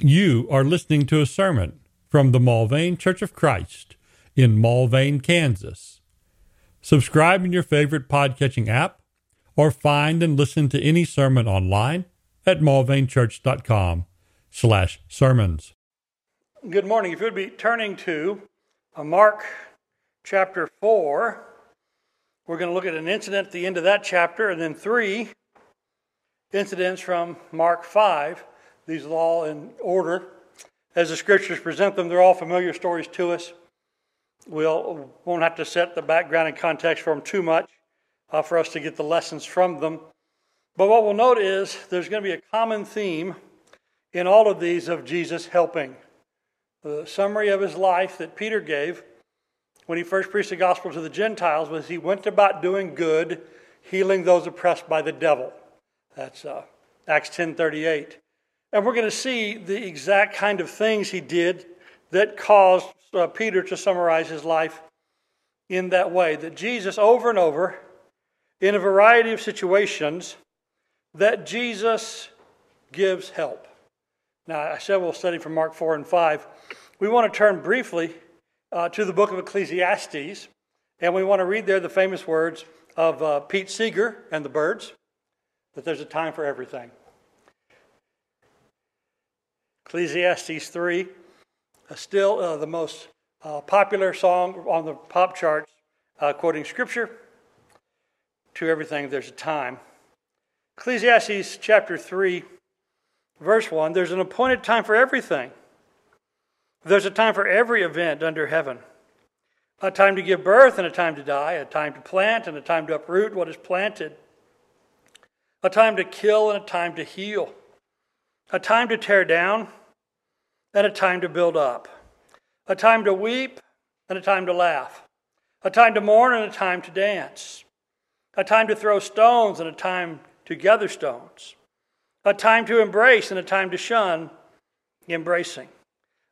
You are listening to a sermon from the Mulvane Church of Christ in Mulvane, Kansas. Subscribe in your favorite podcatching app or find and listen to any sermon online at mulvanechurch.com slash sermons. Good morning. If you would be turning to uh, Mark chapter 4, we're going to look at an incident at the end of that chapter and then three incidents from Mark 5 these all in order. As the scriptures present them, they're all familiar stories to us. We'll, won't have to set the background and context for them too much uh, for us to get the lessons from them. But what we'll note is there's going to be a common theme in all of these of Jesus helping. The summary of his life that Peter gave when he first preached the gospel to the Gentiles was he went about doing good, healing those oppressed by the devil. That's uh, Acts 10:38. And we're going to see the exact kind of things he did that caused uh, Peter to summarize his life in that way. That Jesus, over and over, in a variety of situations, that Jesus gives help. Now, I said we'll study from Mark 4 and 5. We want to turn briefly uh, to the book of Ecclesiastes, and we want to read there the famous words of uh, Pete Seeger and the Byrds that there's a time for everything. Ecclesiastes 3, uh, still uh, the most uh, popular song on the pop charts, uh, quoting scripture. To everything, there's a time. Ecclesiastes chapter 3, verse 1 there's an appointed time for everything. There's a time for every event under heaven. A time to give birth and a time to die, a time to plant and a time to uproot what is planted, a time to kill and a time to heal, a time to tear down and a time to build up, a time to weep and a time to laugh, a time to mourn and a time to dance, a time to throw stones and a time to gather stones, a time to embrace and a time to shun embracing,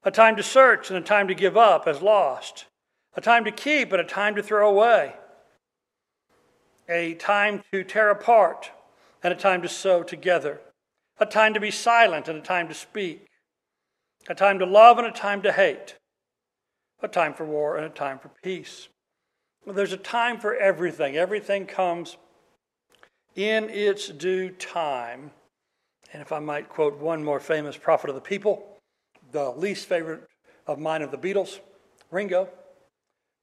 a time to search and a time to give up as lost, a time to keep and a time to throw away, a time to tear apart and a time to sew together, a time to be silent and a time to speak a time to love and a time to hate, a time for war and a time for peace. There's a time for everything. Everything comes in its due time. And if I might quote one more famous prophet of the people, the least favorite of mine of the Beatles, Ringo,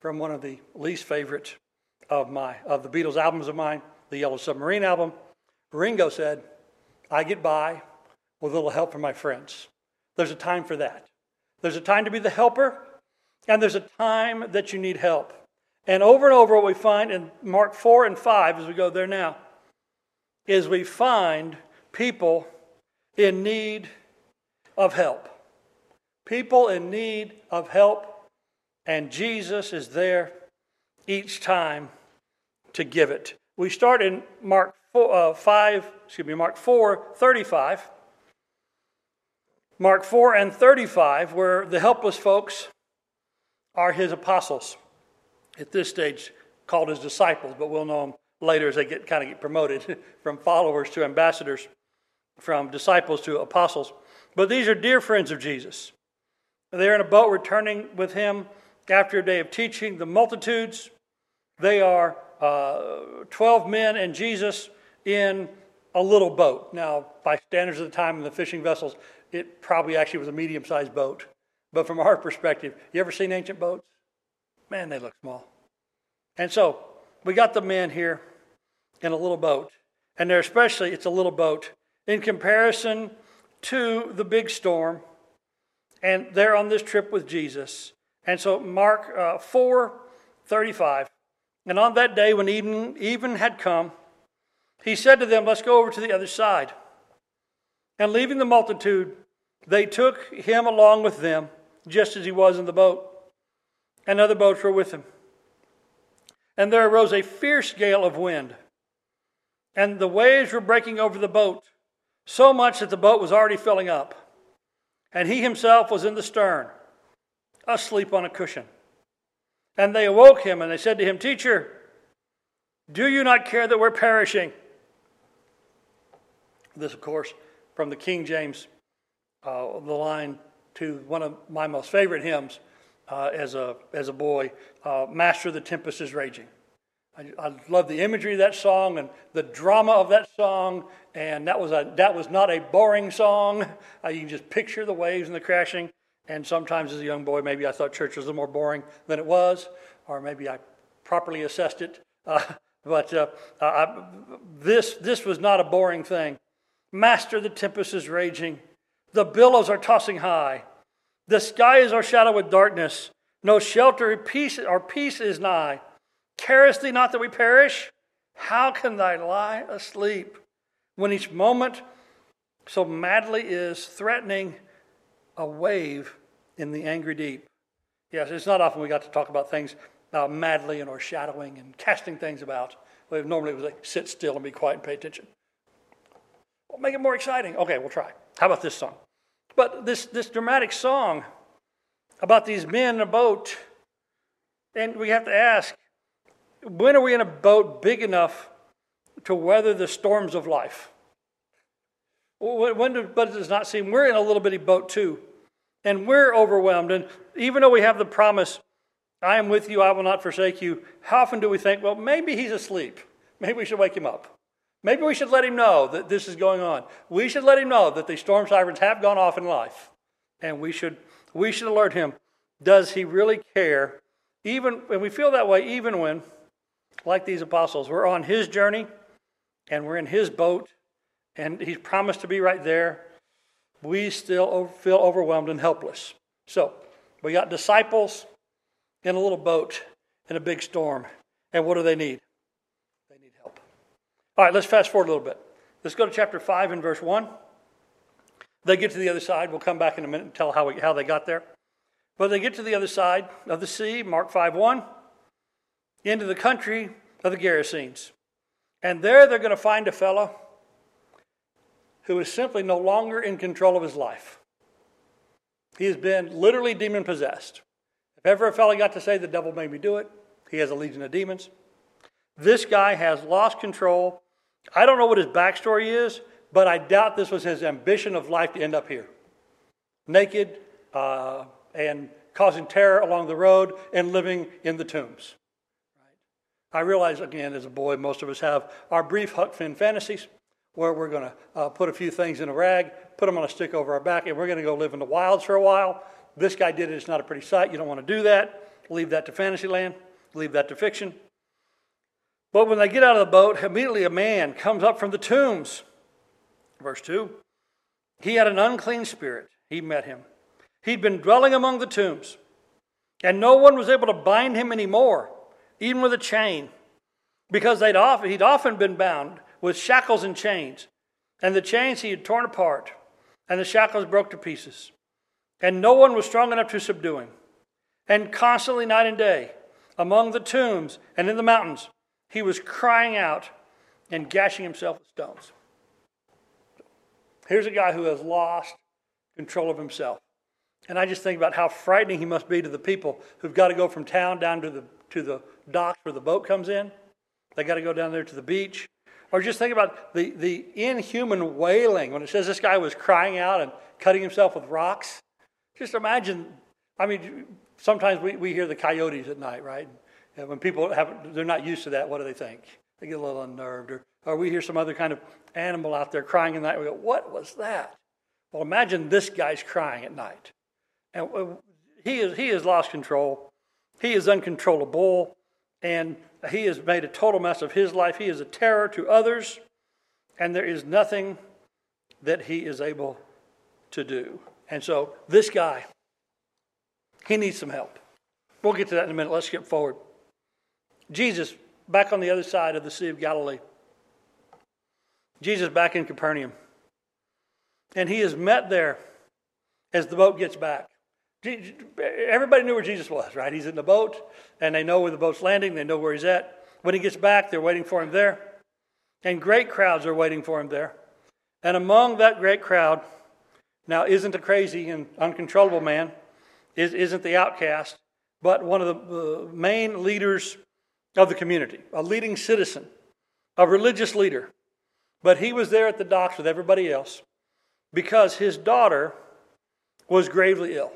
from one of the least favorite of my of the Beatles albums of mine, the Yellow Submarine album, Ringo said, I get by with a little help from my friends. There's a time for that. There's a time to be the helper, and there's a time that you need help. And over and over, what we find in Mark 4 and 5, as we go there now, is we find people in need of help. People in need of help, and Jesus is there each time to give it. We start in Mark 4, uh, 5, excuse me, Mark 4, 35. Mark 4 and 35, where the helpless folks are his apostles. At this stage, called his disciples, but we'll know them later as they get kind of get promoted from followers to ambassadors, from disciples to apostles. But these are dear friends of Jesus. They're in a boat returning with him after a day of teaching the multitudes. They are uh, 12 men and Jesus in a little boat. Now, by standards of the time in the fishing vessels, it probably actually was a medium sized boat. But from our perspective, you ever seen ancient boats? Man, they look small. And so we got the men here in a little boat. And they're especially, it's a little boat in comparison to the big storm. And they're on this trip with Jesus. And so Mark uh, 4 35. And on that day when even, even had come, he said to them, Let's go over to the other side. And leaving the multitude, they took him along with them, just as he was in the boat, and other boats were with him. And there arose a fierce gale of wind, and the waves were breaking over the boat, so much that the boat was already filling up. And he himself was in the stern, asleep on a cushion. And they awoke him, and they said to him, Teacher, do you not care that we're perishing? This, of course, from the King James uh, the line to one of my most favorite hymns uh, as, a, as a boy uh, Master, the Tempest is Raging. I, I, love the imagery of that song and the drama of that song, and that was, a, that was not a boring song. Uh, you can just picture the waves and the crashing. And sometimes as a young boy, maybe I thought church was a little more boring than it was, or maybe I properly assessed it. Uh, but uh, I, this, this was not a boring thing. Master, the tempest is raging. The billows are tossing high. The sky is o'ershadowed with darkness. No shelter peace, or peace is nigh. Carest thee not that we perish? How can thy lie asleep when each moment so madly is threatening a wave in the angry deep? Yes, it's not often we got to talk about things uh, madly and or shadowing and casting things about. We normally would like sit still and be quiet and pay attention. Well, make it more exciting. Okay, we'll try. How about this song? But this, this dramatic song about these men in a boat, and we have to ask when are we in a boat big enough to weather the storms of life? When, but it does not seem we're in a little bitty boat too, and we're overwhelmed. And even though we have the promise, I am with you, I will not forsake you, how often do we think, well, maybe he's asleep? Maybe we should wake him up. Maybe we should let him know that this is going on. We should let him know that the storm sirens have gone off in life. And we should, we should alert him. Does he really care? Even, and we feel that way even when, like these apostles, we're on his journey and we're in his boat and he's promised to be right there. We still feel overwhelmed and helpless. So, we got disciples in a little boat in a big storm. And what do they need? All right, let's fast forward a little bit. Let's go to chapter 5 and verse 1. They get to the other side. We'll come back in a minute and tell how, we, how they got there. But they get to the other side of the sea, Mark 5 1, into the country of the Gerasenes. And there they're going to find a fellow who is simply no longer in control of his life. He has been literally demon possessed. If ever a fellow got to say, The devil made me do it, he has a legion of demons. This guy has lost control I don't know what his backstory is, but I doubt this was his ambition of life to end up here. Naked uh, and causing terror along the road and living in the tombs. I realize, again, as a boy, most of us have our brief Huck Finn fantasies where we're going to uh, put a few things in a rag, put them on a stick over our back, and we're going to go live in the wilds for a while. This guy did it. It's not a pretty sight. You don't want to do that. Leave that to fantasy land. Leave that to fiction. But when they get out of the boat, immediately a man comes up from the tombs. Verse 2 He had an unclean spirit. He met him. He'd been dwelling among the tombs, and no one was able to bind him anymore, even with a chain, because they'd often, he'd often been bound with shackles and chains. And the chains he had torn apart, and the shackles broke to pieces. And no one was strong enough to subdue him. And constantly, night and day, among the tombs and in the mountains, he was crying out and gashing himself with stones. Here's a guy who has lost control of himself. And I just think about how frightening he must be to the people who've got to go from town down to the, to the docks where the boat comes in. They got to go down there to the beach. Or just think about the, the inhuman wailing when it says this guy was crying out and cutting himself with rocks. Just imagine, I mean, sometimes we, we hear the coyotes at night, right? And when people have, they're not used to that, what do they think? They get a little unnerved. Or, or we hear some other kind of animal out there crying at night. We go, what was that? Well, imagine this guy's crying at night. And uh, he, is, he has lost control. He is uncontrollable. And he has made a total mess of his life. He is a terror to others. And there is nothing that he is able to do. And so this guy, he needs some help. We'll get to that in a minute. Let's skip forward. Jesus back on the other side of the Sea of Galilee. Jesus back in Capernaum. And he is met there as the boat gets back. Everybody knew where Jesus was, right? He's in the boat, and they know where the boat's landing, they know where he's at. When he gets back, they're waiting for him there. And great crowds are waiting for him there. And among that great crowd, now isn't a crazy and uncontrollable man, isn't the outcast, but one of the main leaders of the community, a leading citizen, a religious leader. But he was there at the docks with everybody else because his daughter was gravely ill.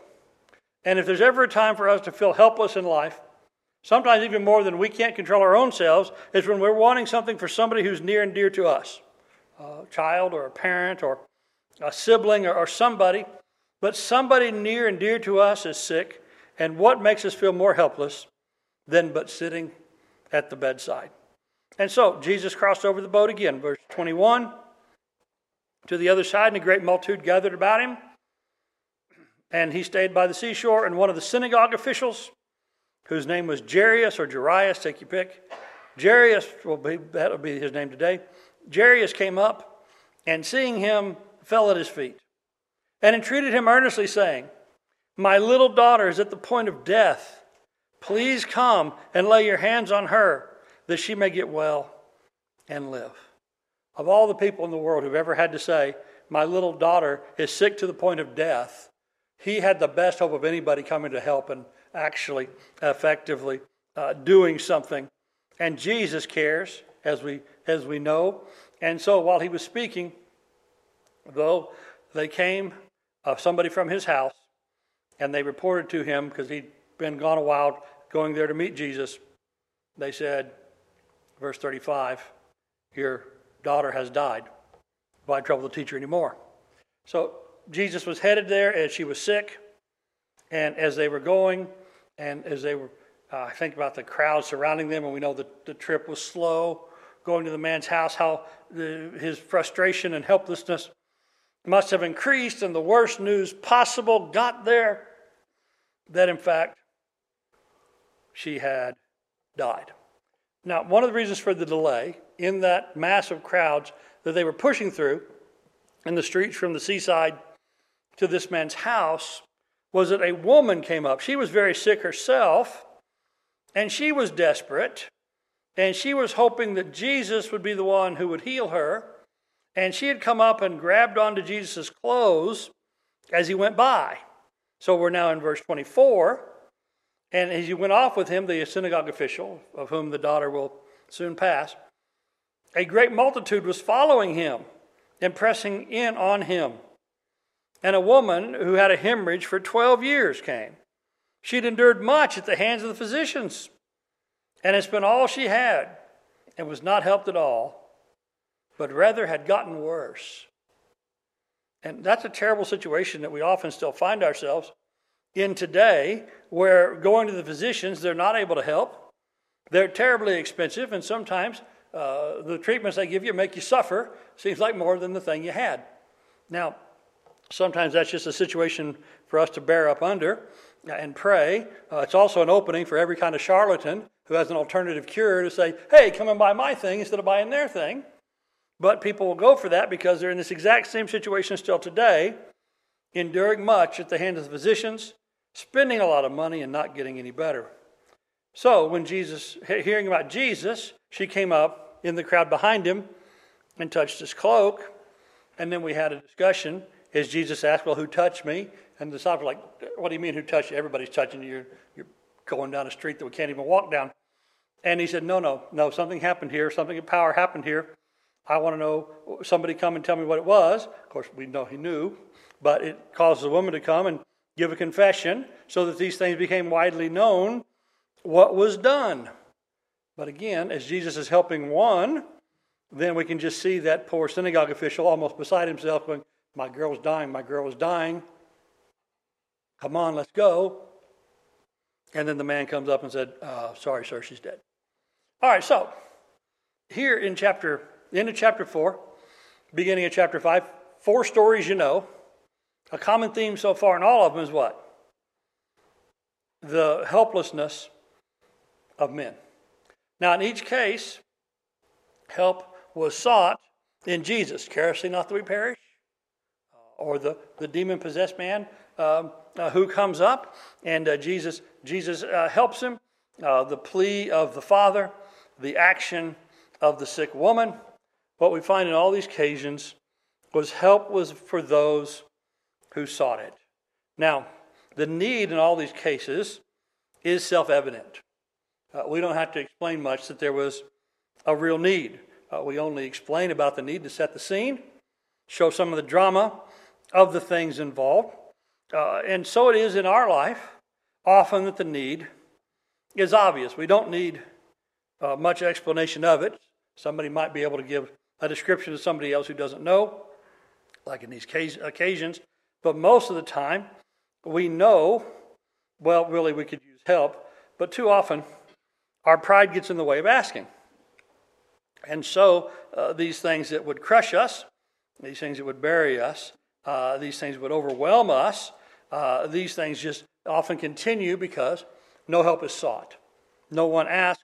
And if there's ever a time for us to feel helpless in life, sometimes even more than we can't control our own selves, is when we're wanting something for somebody who's near and dear to us a child or a parent or a sibling or, or somebody. But somebody near and dear to us is sick, and what makes us feel more helpless than but sitting at the bedside? And so Jesus crossed over the boat again, verse 21. To the other side, and a great multitude gathered about him. And he stayed by the seashore, and one of the synagogue officials, whose name was Jairus or Jairus, take your pick. Jairus will be that'll be his name today. Jairus came up and seeing him fell at his feet and entreated him earnestly, saying, My little daughter is at the point of death. Please come and lay your hands on her that she may get well and live. Of all the people in the world who've ever had to say, My little daughter is sick to the point of death, he had the best hope of anybody coming to help and actually effectively uh, doing something. And Jesus cares, as we, as we know. And so while he was speaking, though, they came, uh, somebody from his house, and they reported to him because he'd been gone a while going there to meet Jesus. They said, verse 35, Your daughter has died. Why trouble the teacher anymore? So Jesus was headed there as she was sick, and as they were going, and as they were, uh, I think about the crowd surrounding them, and we know that the trip was slow. Going to the man's house, how the, his frustration and helplessness must have increased, and the worst news possible got there that, in fact, she had died. Now, one of the reasons for the delay in that massive crowds that they were pushing through in the streets from the seaside to this man's house was that a woman came up. She was very sick herself, and she was desperate, and she was hoping that Jesus would be the one who would heal her. And she had come up and grabbed onto Jesus' clothes as he went by. So we're now in verse 24. And as he went off with him, the synagogue official, of whom the daughter will soon pass, a great multitude was following him and pressing in on him. And a woman who had a hemorrhage for 12 years came. She'd endured much at the hands of the physicians and had spent all she had and was not helped at all, but rather had gotten worse. And that's a terrible situation that we often still find ourselves in today, where going to the physicians, they're not able to help. They're terribly expensive, and sometimes uh, the treatments they give you make you suffer. Seems like more than the thing you had. Now, Sometimes that's just a situation for us to bear up under and pray. Uh, it's also an opening for every kind of charlatan who has an alternative cure to say, hey, come and buy my thing instead of buying their thing. But people will go for that because they're in this exact same situation still today, enduring much at the hands of the physicians, spending a lot of money and not getting any better. So when Jesus, hearing about Jesus, she came up in the crowd behind him and touched his cloak. And then we had a discussion as Jesus asked, Well, who touched me? And the disciples were like, What do you mean, who touched you? Everybody's touching you. You're, going down a street that we can't even walk down. And he said, No, no, no, something happened here. Something of power happened here. I want to know, somebody come and tell me what it was. Of course, we know he knew, but it caused the woman to come and give a confession so that these things became widely known what was done. But again, as Jesus is helping one, then we can just see that poor synagogue official almost beside himself going, my girl's dying. My girl is dying. Come on, let's go. And then the man comes up and said, uh, Sorry, sir, she's dead. All right, so here in chapter, end of chapter 4, beginning of chapter 5, four stories you know. A common theme so far in all of them is what? The helplessness of men. Now, in each case, help was sought in Jesus. Carest not that we perish? or the, the demon possessed man um, uh, who comes up, and uh, Jesus, Jesus uh, helps him. Uh, the plea of the father, the action of the sick woman. What we find in all these occasions was help was for those who sought it. Now, the need in all these cases is self evident. Uh, we don't have to explain much that there was a real need. Uh, we only explain about the need to set the scene, show some of the drama of the things involved. Uh, and so it is in our life, often that the need is obvious. We don't need uh, much explanation of it. Somebody might be able to give a description to somebody else who doesn't know, like in these occasions. But most of the time, we know, well, really, we could use help. But too often, our pride gets in the way of asking. And so, uh, these things that would crush us, these things that would bury us, uh, these things would overwhelm us, uh, these things just often continue because no help is sought. No one asks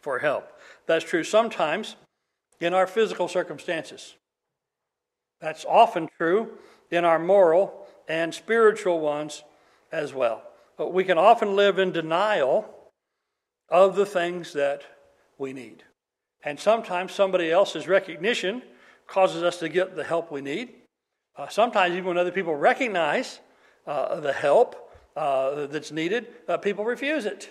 for help. That's true sometimes in our physical circumstances. That's often true in our moral and spiritual ones as well. But we can often live in denial of the things that we need. And sometimes somebody else's recognition causes us to get the help we need. Uh, sometimes, even when other people recognize uh, the help uh, that's needed, uh, people refuse it.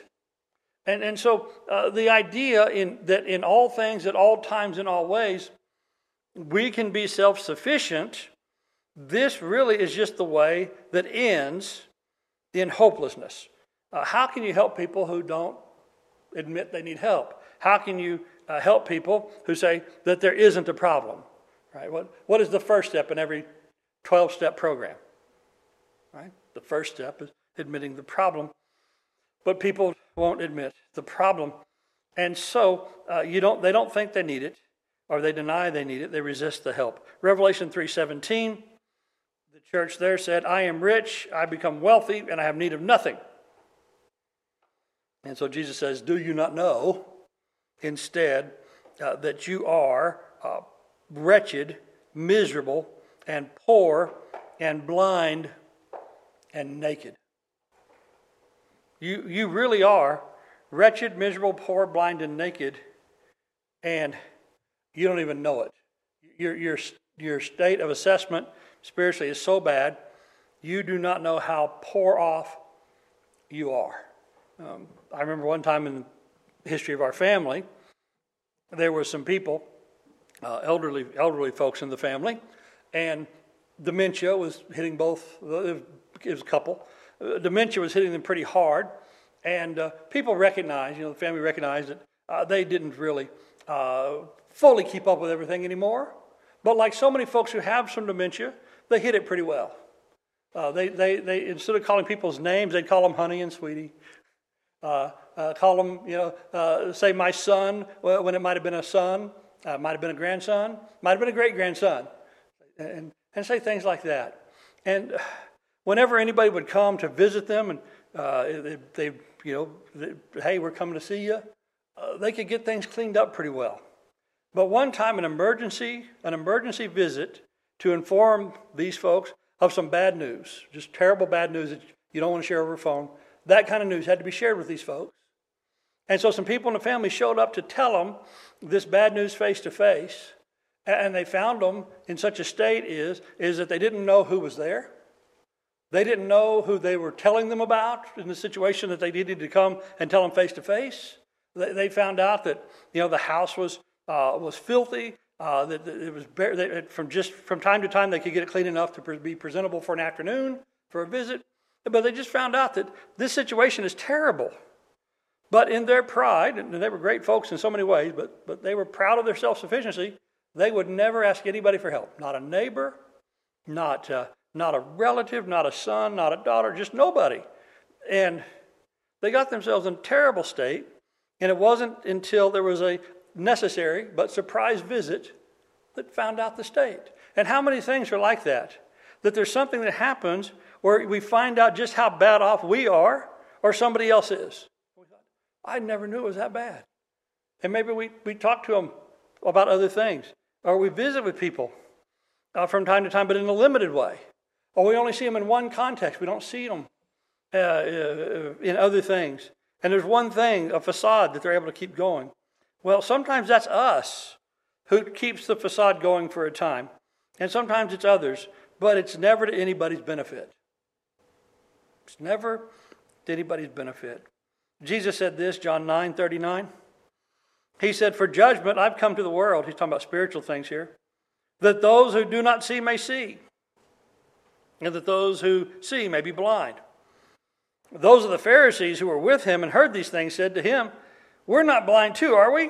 And, and so, uh, the idea in, that in all things, at all times, in all ways, we can be self sufficient, this really is just the way that ends in hopelessness. Uh, how can you help people who don't admit they need help? How can you uh, help people who say that there isn't a problem? Right? What, what is the first step in every 12 step program? Right? The first step is admitting the problem. But people won't admit the problem. And so uh, you don't, they don't think they need it, or they deny they need it. They resist the help. Revelation 3.17, the church there said, I am rich, I become wealthy, and I have need of nothing. And so Jesus says, Do you not know instead uh, that you are uh, wretched, miserable, and poor, and blind, and naked? You, you really are wretched, miserable, poor, blind, and naked, and you don't even know it. Your, your, your state of assessment spiritually is so bad, you do not know how poor off you are. Um, I remember one time in the history of our family, there were some people, uh, elderly, elderly folks in the family, and dementia was hitting both, it was a couple, uh, dementia was hitting them pretty hard, and uh, people recognized, you know, the family recognized that uh, they didn't really uh, fully keep up with everything anymore. But like so many folks who have some dementia, they hit it pretty well. Uh, they, they, they, instead of calling people's names, they'd call them honey and sweetie. Uh, uh, call them, you know, uh, say my son when it might have been a son, uh, might have been a grandson, might have been a great grandson, and, and say things like that. And whenever anybody would come to visit them and uh, they, they, you know, they, hey, we're coming to see you, they could get things cleaned up pretty well. But one time, an emergency, an emergency visit to inform these folks of some bad news, just terrible bad news that you don't want to share over the phone. That kind of news had to be shared with these folks. And so some people in the family showed up to tell them this bad news face to face. And they found them in such a state is, is that they didn't know who was there. They didn't know who they were telling them about in the situation that they needed to come and tell them face to face. They found out that you know the house was uh, was filthy. Uh, that, it was bare, from just from time to time they could get it clean enough to be presentable for an afternoon for a visit. But they just found out that this situation is terrible. But in their pride, and they were great folks in so many ways, but, but they were proud of their self sufficiency, they would never ask anybody for help. Not a neighbor, not, uh, not a relative, not a son, not a daughter, just nobody. And they got themselves in a terrible state. And it wasn't until there was a necessary but surprise visit that found out the state. And how many things are like that? That there's something that happens where we find out just how bad off we are or somebody else is. I never knew it was that bad. And maybe we, we talk to them about other things, or we visit with people uh, from time to time, but in a limited way. Or we only see them in one context. We don't see them uh, uh, in other things. And there's one thing, a facade that they're able to keep going. Well, sometimes that's us who keeps the facade going for a time, and sometimes it's others, but it's never to anybody's benefit. It's never to anybody's benefit. Jesus said this, John 9 39. He said, For judgment I've come to the world. He's talking about spiritual things here. That those who do not see may see, and that those who see may be blind. Those of the Pharisees who were with him and heard these things said to him, We're not blind too, are we?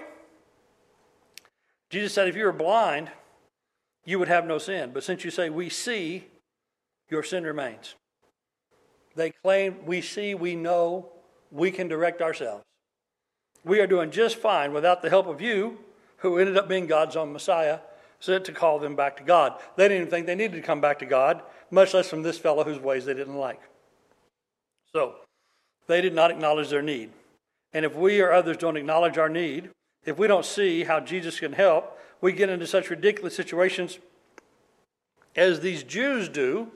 Jesus said, If you were blind, you would have no sin. But since you say, We see, your sin remains. They claim, We see, we know, we can direct ourselves. We are doing just fine without the help of you, who ended up being God's own Messiah, sent to call them back to God. They didn't even think they needed to come back to God, much less from this fellow whose ways they didn't like. So, they did not acknowledge their need. And if we or others don't acknowledge our need, if we don't see how Jesus can help, we get into such ridiculous situations as these Jews do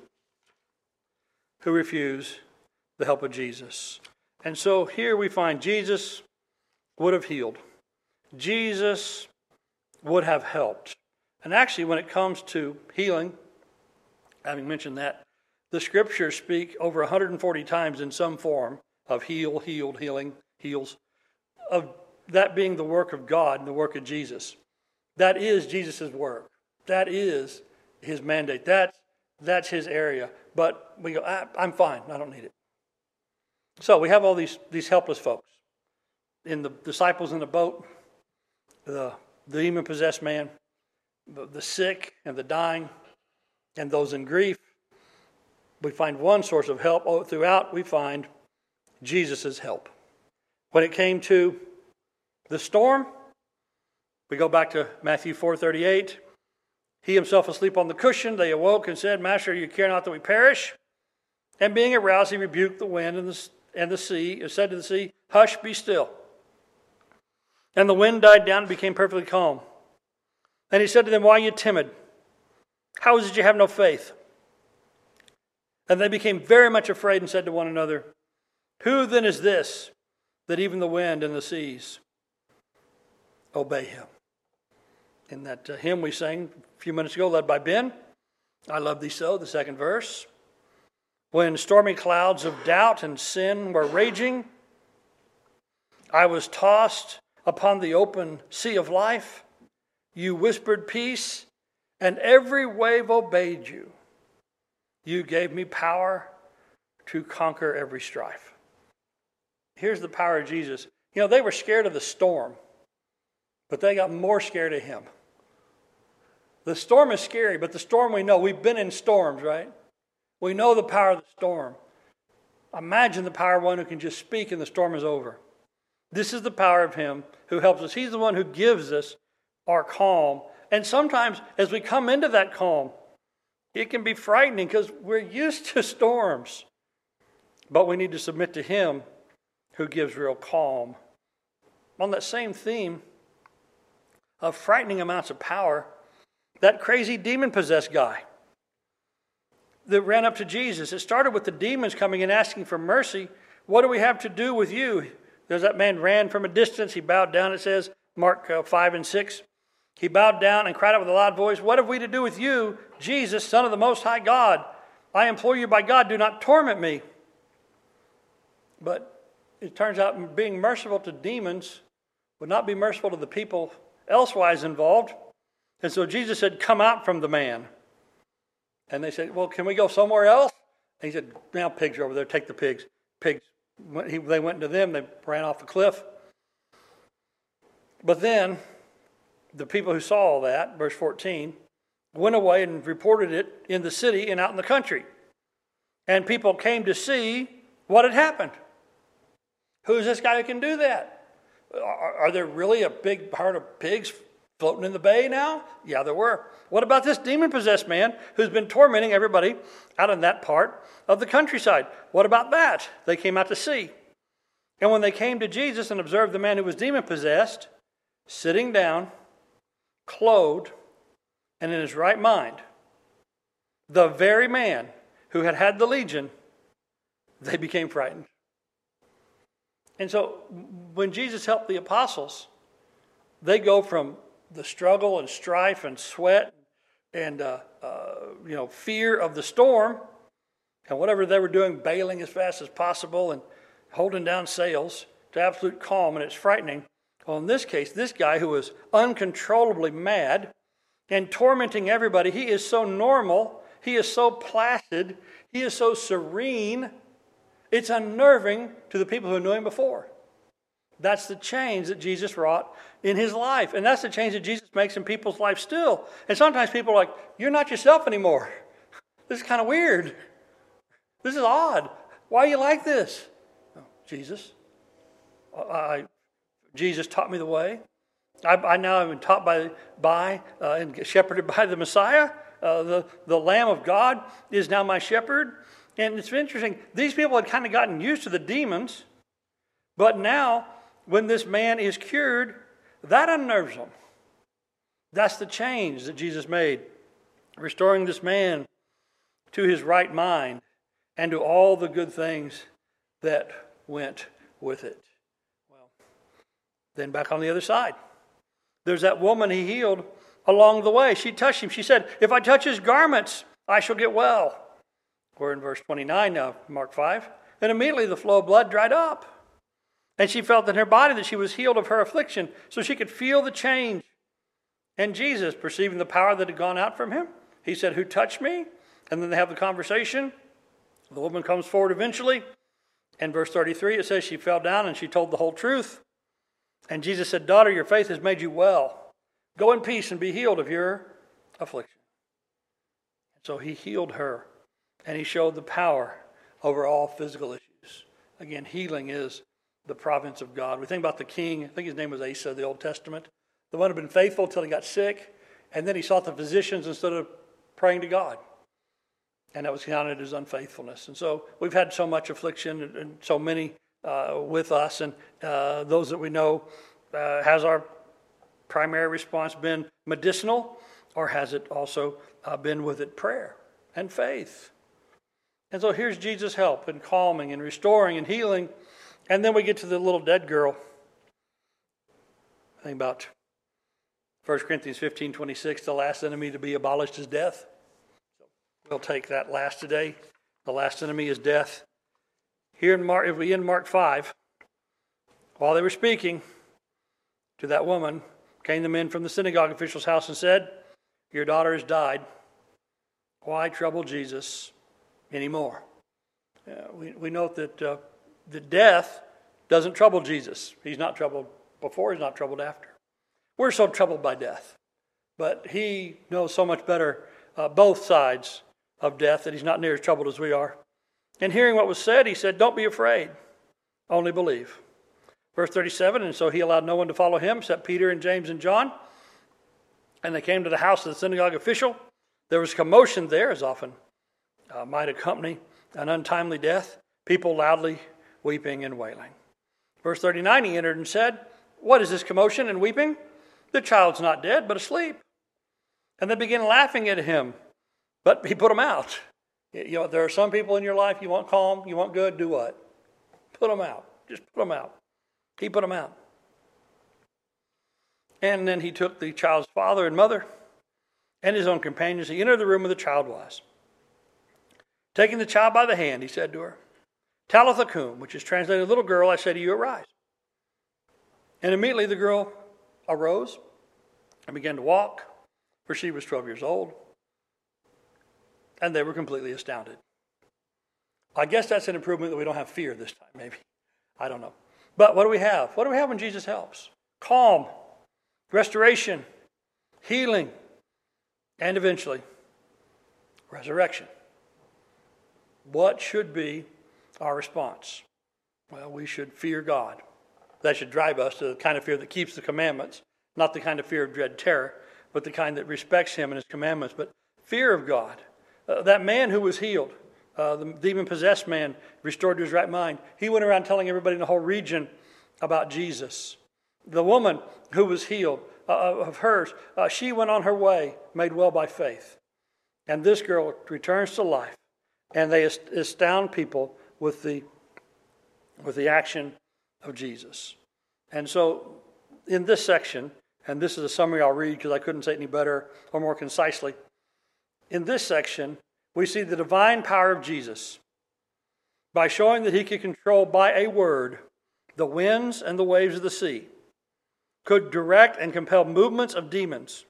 who refuse the help of Jesus. And so here we find Jesus would have healed. Jesus would have helped. And actually, when it comes to healing, having mentioned that, the scriptures speak over 140 times in some form of heal, healed, healing, heals, of that being the work of God and the work of Jesus. That is Jesus' work. That is his mandate. That's, that's his area. But we go, I, I'm fine. I don't need it. So we have all these, these helpless folks. In the disciples in the boat, the, the demon possessed man, the, the sick and the dying, and those in grief. We find one source of help. Throughout, we find Jesus' help. When it came to the storm, we go back to Matthew 4:38. He himself asleep on the cushion, they awoke and said, Master, you care not that we perish? And being aroused, he rebuked the wind and the, and the sea, and said to the sea, Hush, be still. And the wind died down and became perfectly calm. And he said to them, Why are you timid? How is it you have no faith? And they became very much afraid and said to one another, Who then is this that even the wind and the seas obey him? In that uh, hymn we sang a few minutes ago, led by Ben, I love thee so, the second verse. When stormy clouds of doubt and sin were raging, I was tossed upon the open sea of life. You whispered peace, and every wave obeyed you. You gave me power to conquer every strife. Here's the power of Jesus. You know, they were scared of the storm, but they got more scared of him. The storm is scary, but the storm we know, we've been in storms, right? We know the power of the storm. Imagine the power of one who can just speak and the storm is over. This is the power of Him who helps us. He's the one who gives us our calm. And sometimes as we come into that calm, it can be frightening because we're used to storms. But we need to submit to Him who gives real calm. On that same theme of frightening amounts of power, that crazy demon possessed guy that ran up to Jesus. It started with the demons coming and asking for mercy. What do we have to do with you? There's that man ran from a distance. He bowed down, it says, Mark uh, 5 and 6. He bowed down and cried out with a loud voice, What have we to do with you, Jesus, Son of the Most High God? I implore you by God, do not torment me. But it turns out being merciful to demons would not be merciful to the people elsewise involved. And so Jesus said, Come out from the man. And they said, Well, can we go somewhere else? And he said, Now, pigs are over there. Take the pigs. Pigs. He, they went into them. They ran off the cliff. But then the people who saw all that, verse 14, went away and reported it in the city and out in the country. And people came to see what had happened. Who's this guy who can do that? Are, are there really a big herd of pigs floating in the bay now? Yeah, there were. What about this demon possessed man who's been tormenting everybody out in that part of the countryside? What about that? They came out to see. And when they came to Jesus and observed the man who was demon possessed, sitting down, clothed, and in his right mind, the very man who had had the legion, they became frightened. And so when Jesus helped the apostles, they go from the struggle and strife and sweat and uh, uh, you know fear of the storm and whatever they were doing, bailing as fast as possible and holding down sails to absolute calm, and it's frightening. Well, in this case, this guy who was uncontrollably mad and tormenting everybody, he is so normal He is so placid, he is so serene, it's unnerving to the people who knew him before. That's the change that Jesus wrought in his life. And that's the change that Jesus makes in people's life still. And sometimes people are like, You're not yourself anymore. This is kind of weird. This is odd. Why are you like this? Oh, Jesus. I, Jesus taught me the way. I, I now have been taught by, by uh, and shepherded by the Messiah. Uh, the, the Lamb of God is now my shepherd. And it's interesting, these people had kind of gotten used to the demons, but now when this man is cured, that unnerves them. That's the change that Jesus made, restoring this man to his right mind and to all the good things that went with it. Well, then back on the other side, there's that woman he healed along the way. She touched him. She said, If I touch his garments, I shall get well. We're in verse 29 now, Mark 5. And immediately the flow of blood dried up. And she felt in her body that she was healed of her affliction, so she could feel the change. And Jesus, perceiving the power that had gone out from him, he said, Who touched me? And then they have the conversation. The woman comes forward eventually. And verse 33, it says she fell down and she told the whole truth. And Jesus said, Daughter, your faith has made you well. Go in peace and be healed of your affliction. So he healed her and he showed the power over all physical issues. Again, healing is the province of God. We think about the king, I think his name was Asa, the Old Testament, the one who had been faithful until he got sick, and then he sought the physicians instead of praying to God. And that was counted as unfaithfulness. And so we've had so much affliction and, and so many uh, with us, and uh, those that we know, uh, has our primary response been medicinal, or has it also uh, been with it prayer and faith? And so here's Jesus' help in calming and restoring and healing and then we get to the little dead girl. I think about 1 Corinthians 15 26, the last enemy to be abolished is death. So we'll take that last today. The last enemy is death. Here in Mark, if we in Mark 5, while they were speaking to that woman, came the men from the synagogue official's house and said, Your daughter has died. Why trouble Jesus anymore? Uh, we, we note that uh, the death doesn't trouble Jesus. He's not troubled before, he's not troubled after. We're so troubled by death, but he knows so much better uh, both sides of death that he's not near as troubled as we are. And hearing what was said, he said, Don't be afraid, only believe. Verse 37 And so he allowed no one to follow him except Peter and James and John. And they came to the house of the synagogue official. There was commotion there, as often uh, might accompany an untimely death. People loudly weeping and wailing. Verse 39 He entered and said, What is this commotion and weeping? The child's not dead, but asleep. And they began laughing at him, but he put them out. You know, there are some people in your life you want calm, you want good, do what? Put them out. Just put them out. He put them out. And then he took the child's father and mother and his own companions. He entered the room where the child was. Taking the child by the hand, he said to her, Talitha cum, which is translated, little girl, I say to you, arise. And immediately the girl arose and began to walk, for she was 12 years old. And they were completely astounded. I guess that's an improvement that we don't have fear this time, maybe. I don't know. But what do we have? What do we have when Jesus helps? Calm, restoration, healing, and eventually resurrection. What should be our response? Well, we should fear God. That should drive us to the kind of fear that keeps the commandments, not the kind of fear of dread terror, but the kind that respects Him and His commandments. But fear of God. Uh, that man who was healed, uh, the demon possessed man restored to his right mind, he went around telling everybody in the whole region about Jesus. The woman who was healed uh, of hers, uh, she went on her way, made well by faith. And this girl returns to life, and they astound people with the, with the action of Jesus. And so, in this section, and this is a summary I'll read because I couldn't say it any better or more concisely. In this section, we see the divine power of Jesus by showing that he could control by a word the winds and the waves of the sea, could direct and compel movements of demons,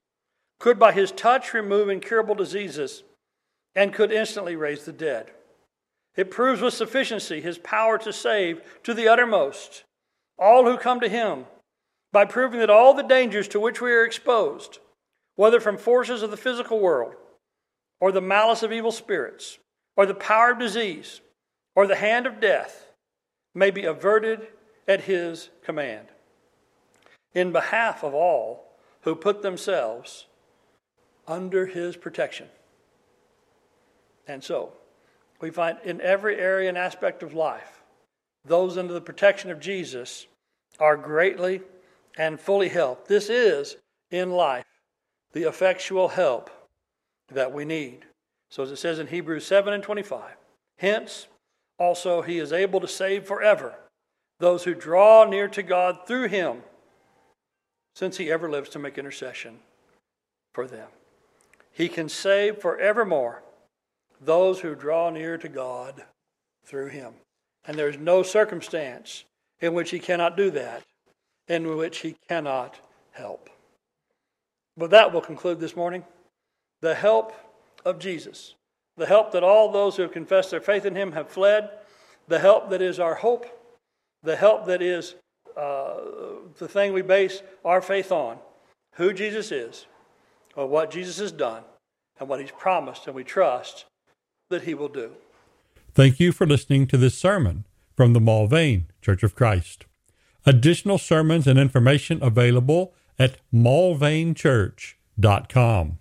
could by his touch remove incurable diseases, and could instantly raise the dead. It proves with sufficiency his power to save to the uttermost all who come to him by proving that all the dangers to which we are exposed, whether from forces of the physical world, or the malice of evil spirits, or the power of disease, or the hand of death, may be averted at his command. In behalf of all who put themselves under his protection. And so, we find in every area and aspect of life, those under the protection of Jesus are greatly and fully helped. This is, in life, the effectual help that we need. So, as it says in Hebrews 7 and 25, hence also he is able to save forever those who draw near to God through him, since he ever lives to make intercession for them. He can save forevermore those who draw near to God through him. And there's no circumstance in which he cannot do that, in which he cannot help. But that will conclude this morning. The help of Jesus, the help that all those who have confessed their faith in him have fled, the help that is our hope, the help that is uh, the thing we base our faith on, who Jesus is, or what Jesus has done, and what he's promised, and we trust that he will do. Thank you for listening to this sermon from the Mulvane Church of Christ. Additional sermons and information available at mulvanechurch.com.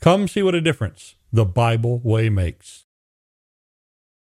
Come see what a difference the Bible way makes.